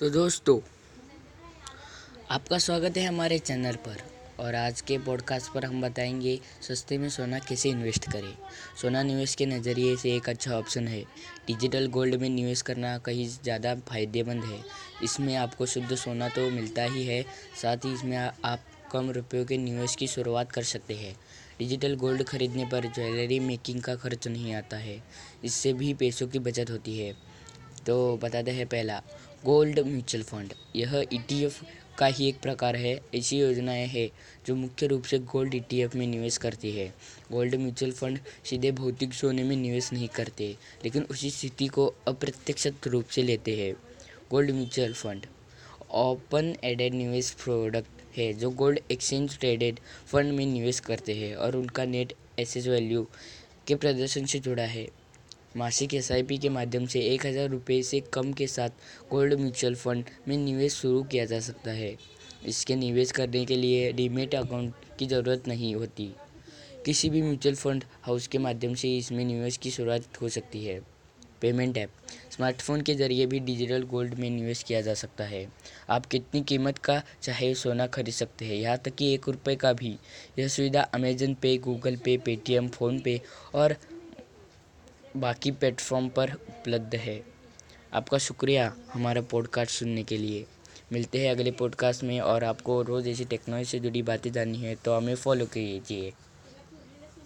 तो दोस्तों, आपका स्वागत है हमारे चैनल पर। और आज के पॉडकास्ट पर हम बताएँगे, सस्ते में सोना कैसे इन्वेस्ट करें? सोना निवेश के नज़रिए से एक अच्छा ऑप्शन है। डिजिटल गोल्ड में निवेश करना कहीं ज़्यादा फ़ायदेमंद है। इसमें आपको शुद्ध सोना तो मिलता ही है, साथ ही इसमें आप कम रुपयों के निवेश की शुरुआत कर सकते हैं। डिजिटल गोल्ड खरीदने पर ज्वेलरी मेकिंग का खर्च नहीं आता है। इससे भी पैसों की बचत होती है। तो बताते हैं पहला, गोल्ड म्यूचुअल फंड। यह ईटीएफ का ही एक प्रकार है, ऐसी योजनाएँ हैं जो मुख्य रूप से गोल्ड ईटीएफ में निवेश करती है। गोल्ड म्यूचुअल फंड सीधे भौतिक सोने में निवेश नहीं करते, लेकिन उसी स्थिति को अप्रत्यक्ष रूप से लेते हैं। Gold mutual fund, open ended निवेश प्रोडक्ट है, जो गोल्ड एक्सचेंज ट्रेडेड फंड में निवेश करते हैं और उनका नेट एसेस वैल्यू के प्रदर्शन से जुड़ा है। मासिक एसआईपी के माध्यम से एक हज़ार रुपये से कम के साथ गोल्ड म्यूचुअल फंड में निवेश शुरू किया जा सकता है। इसके निवेश करने के लिए डीमेट अकाउंट की ज़रूरत नहीं होती। किसी भी म्यूचुअल फंड हाउस के माध्यम से इसमें निवेश की शुरुआत हो सकती है। पेमेंट ऐप, स्मार्टफ़ोन के ज़रिए भी डिजिटल गोल्ड में निवेश किया जा सकता है। आप कितनी कीमत का चाहे सोना खरीद सकते हैं, यहाँ तक कि एक रुपये का भी। यह सुविधा अमेजन पे गूगल पे पेटीएम फ़ोनपे और बाकी प्लेटफॉर्म पर उपलब्ध है। आपका शुक्रिया हमारा पॉडकास्ट सुनने के लिए। मिलते हैं अगले पॉडकास्ट में और आपको रोज़ ऐसी टेक्नोलॉजी से जुड़ी बातें जाननी है तो हमें फॉलो कीजिए।